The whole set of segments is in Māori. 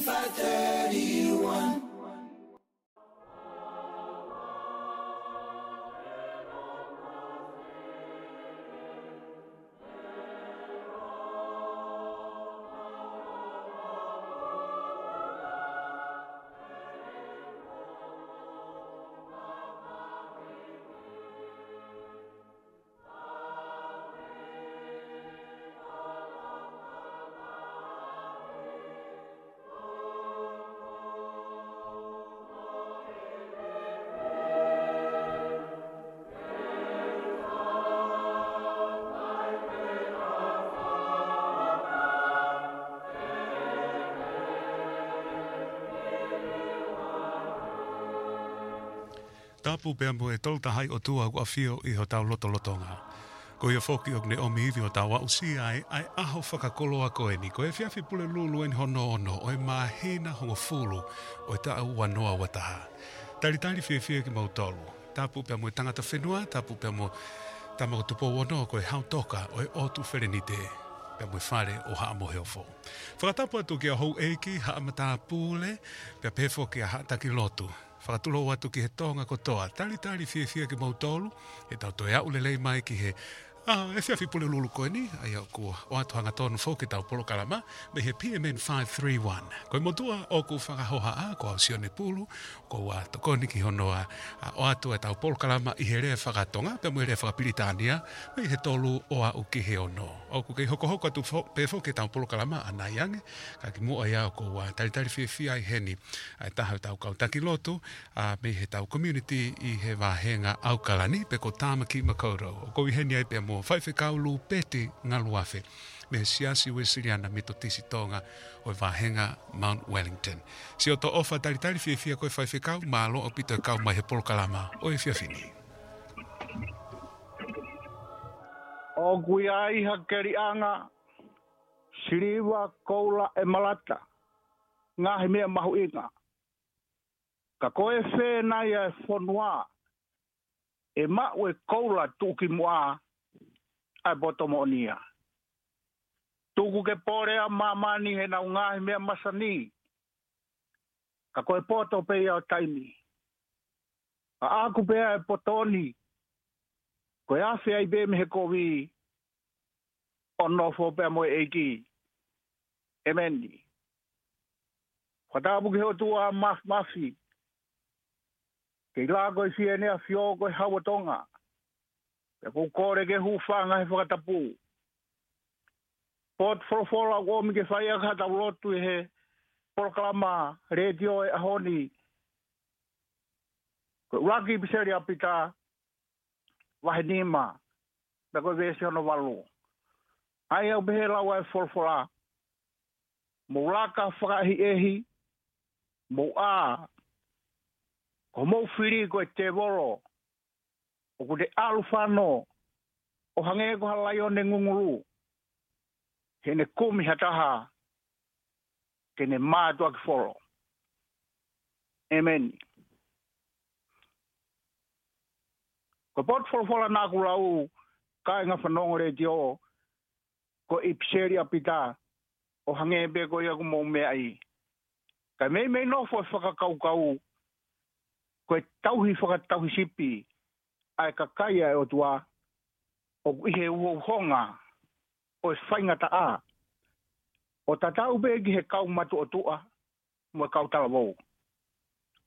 531 tapu pe mo e tolta hai o tua ko afio i ho tau loto lotonga. Ko ia foki o ne o mi vi o tau au si ai, ai aho whakakoloa ko e ni. Ko e fiafi pule lulu en hono ono, o e mahina hongo fulu o e tau wanoa wataha. Tari tari fie fie ki mautolu. Tapu pe mo e tangata whenua, tapu pe mo tamako tupo wano ko e hau toka o e o tu where pe mo fare o ha mo heofo. Whakatapu atu ki a hou eiki, ha amata pule, pe a pefo ki a ha taki lotu whakatulo watu ki he tonga kotoa. Tali tali fie fie ki mautolu, e tau toi au lelei mai ki he Ah, ese fia fipule lulu koe ni, ai au kua, o atu hanga tonu fau ki tau polo kalama, me he PMN 531. Ko motua, o ku whakahoha a, ko au pulu, ko wa ko ni ki honoa, a, o atu e tau polo kalama, i he rea whakatonga, pe mo i rea whakapiritania, me he tolu o a uki he ono. O ku kei hoko hoko atu pe fau ki tau polo kalama, a nai ange, ka ki mua ia o kua, tari tari fia fia i heni, a e taha tau kautaki lotu, a me he tau community i he wahenga au kalani, pe ko tama ki makoro. o kou i heni ai pe mua fai fe kaulu pete ngalu afe. Me siasi we siriana mito tisi tonga o vahenga Mount Wellington. Si oto ofa tali tali fie fie koe fai kau, maalo o pito e kau mai he polo kalama o e fia fini. O kui aiha keri anga, siriwa koula e malata, ngahi mea mahu inga. Ka koe fē nai e whonua, e mau koula tuki mua, ai boto mo nia. Tuku ke pore a mamani he na unga he mea masani. Ka koe poto pe ia o taimi. A aku pe ai potoni. Koe afe ai be mehe kovi. Ono fo pe a moe eiki. Emeni. Whatabu ke ho a maf mafi. Kei lako i fie a fio koe hawa tonga. Kei lako i fie nea fio koe hawa e ko kore ke hu fanga he fuka tapu pot for for ago mi ke faia ka ta lotu he proclama radio e honi ko rugby bisari apita wahdima da ko vese no valu ai o be la wa for for a mo la ka fra hi ehi mo a ko firi ko te voro o kute alu no o hange e koha lai o ne ngunguru, he ne kumi hataha, kene ne mātua ki Amen. Ko pot whoro whora nā ku rau, kai nga whanongo re te o, ko ipseri apita, o hange e be ko ia me ai ka Kai mei mei nō fo whakakau kau, ko e tauhi whakatauhi sipi, ko ai ka kai e ai o tua o i he uo honga o whainga ta a. O tatau begi he kau matu o tua mo e kau talavou.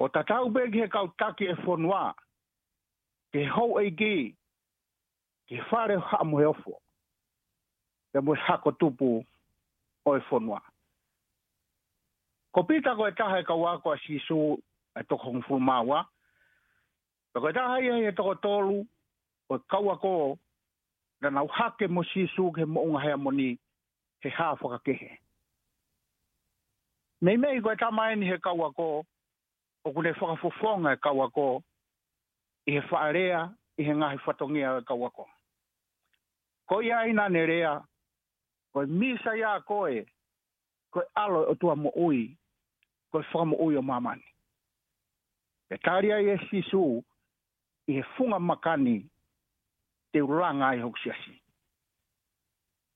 O tatau begi he kau taki e whonua ke hou e ge ke whare haa mo he ofo e mo hako tupu o e whonua. Ko pita ko e taha e kau ako a sisu e toko hongfu maa Ko koe tahai hei e toko tolu, o kaua ko, na nau hake mo sisu ke mo unga hea moni, he haa Me me mei koe tamai ni he kaua ko, o kune whakafofonga e kaua ko, i he whaarea, i he ngahi whatongia e kaua ko. Ko ia ina ne rea, koe misa ia koe, ko alo o tua mo ui, koe whakamo ui o mamani. E tari ai e sisu, i he funga makani te uranga i hoksiasi.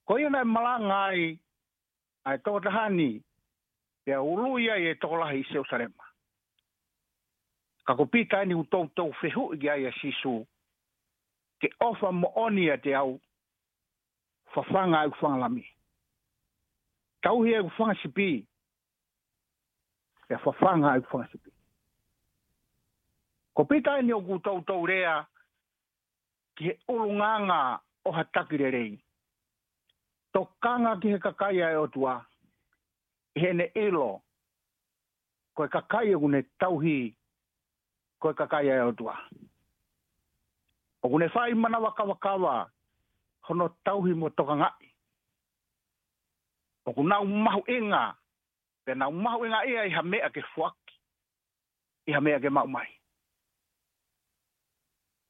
Ko i nai malanga e i ai tōtahani pia uluia i e tōlahi i seo sarema. Ka ko pita ni utou tau whehu i gaya sisu ke ofa mo onia te au whawhanga au whanga lami. Tauhi au whanga sipi, e whawhanga au whanga sipi. Ko pita ni oku tau tau ki he olunganga o hatakire rei. Tokanga ki he kakaia e otua, he ne elo, koe kakaia e gune tauhi, ko kakaia e otua. O gune whai mana waka wakawa, hono tauhi mo tokangai. O gune au mahu inga, pe nau mahu inga e ia i mea ke fuaki, i mea ke maumai.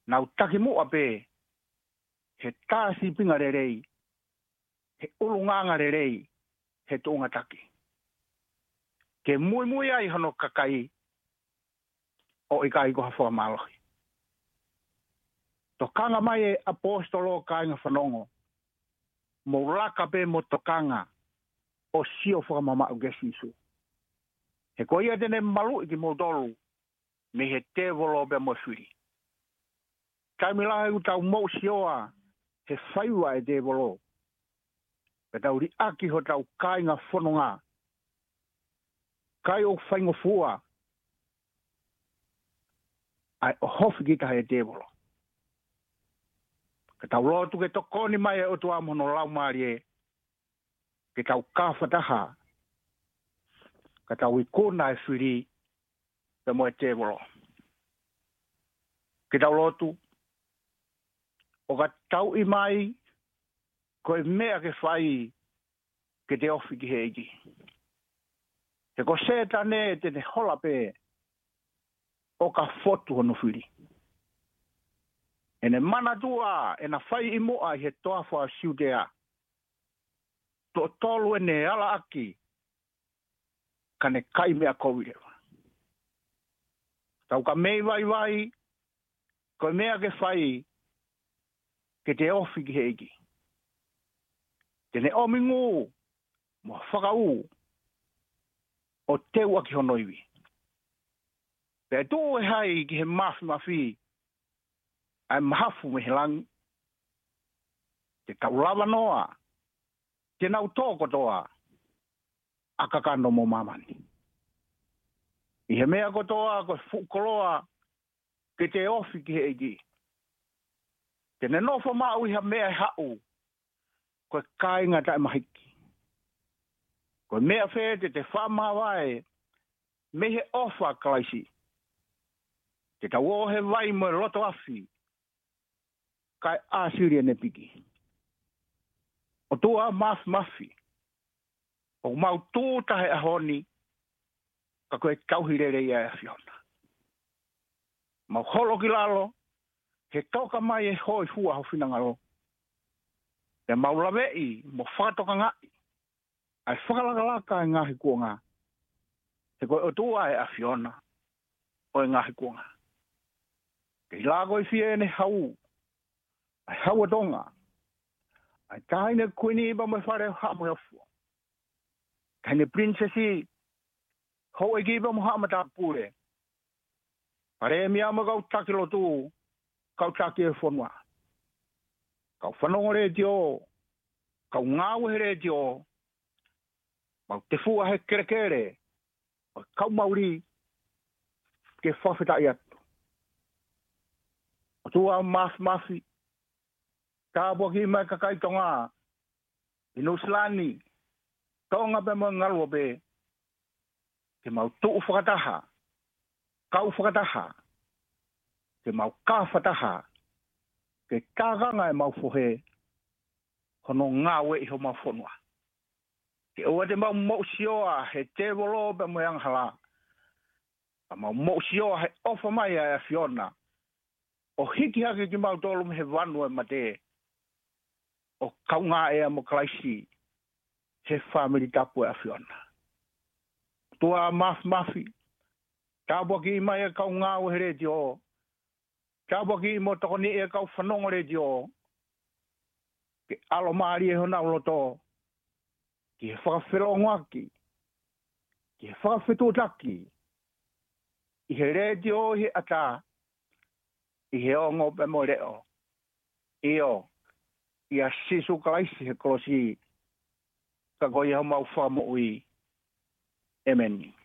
Nau utake mo ape he ta si pinga re rei he ulunga nga re rei he tonga taki ke muy muy ai hono kakai o i e kai ko hafua malohi. To kanga mai e apostolo ka nga whanongo, mo raka pe mo to kanga o sio fua mama o gesi su. He ko ia tene malu ki mo dolu, me he te volo pe mo suri taimila e tau mou sioa, he whaiwa e te volo. Pe tau ri aki ho tau kai ngā whono Kai o whaingo fua. Ai o hofi ki tahe te volo. Ke tau loa tuke to koni mai e otu amono lau maari e. Ke tau kā whataha. E ke tau i kona e whiri. Pe moe te volo. Ke tau o ka tau i mai koe mea ke whai ke te ofi ki heiki. Te ko se tane te te hola pē o ka fotu hono whiri. E ne mana tua e na whai i moa he toa whā siu te a. Tō tolu e ne ala aki ka ne kai mea kowire. Tau ka mei vai vai koe mea ke whai ke whai ke te ofi ki heiki. Tene omi ngō, mua whaka ū, o te waki honoiwi. Te tō e hai ki he mafi mafi, ai mahafu me he langi. Te kaulawa noa, te nau tō kotoa, a kakano mō mamani. I he mea kotoa, ko fukoloa, ke te ofi ki Ke te ofi ki heiki. Tene no fo ma ui ha mea e hau. Koe kai ngā tae mahiki. Koe mea whē te te wha mā wae. Me he ofa kalaisi. Te ta wō he wai mo e roto afi. Kai āsiri ne piki. O tua maf mafi. O mau tūtahe honi, Ka koe tauhirere rei a fiona. Mau holo ki lalo. Mau holo ki lalo he kauka mai e hoi hua ho whinanga ro. Te maulawe i mo whakatoka ngai. Ai whakalakalaka e ngahi kua ngā. Te koe otua e a Fiona. O e ngahi kua ngā. Ke hilago i fiene hau. Ai hau adonga. Ai kaine kuini iba mo whare ha mo yafua. Kaine princesi. Hau e giba mo ha e mo tapure. Pare mi ama gau takilo tuu kau taki e whanua. Kau whanonga re dio, kau ngāwe re dio, mau te fua he kerekere, kau mauri, ke whawhita i atu. O tua maf mafi, tāboa ki mai ka tonga, i nuslani, tonga be mga ngalwa be, ke mau tuu whakataha, kau whakataha, kau whakataha, te mau kāwhataha, ke kāganga e mau fohe, hono ngāwe iho ho mau whonua. Ke te mau mousioa he te wolo pe mui anghala, a mau mousioa he ofa mai a Fiona, o hiki hake ki mau tolum he wanua e ma te, o kaunga e a mokalaisi, he whamiri tapu e a Fiona. Tua maf mafi, tāpua ki mai a kaunga o here o, Ka waki i motoko ni e kau whanongo re di Ke alo maari e hona ulo to. Ke e whakawhero o ngwaki. Ki e taki. I he radio he ata. I he o ngō pe mō reo. I o. I a sisu ka aisi he kolosi. Ka koi hau mau whamu ui. Amen.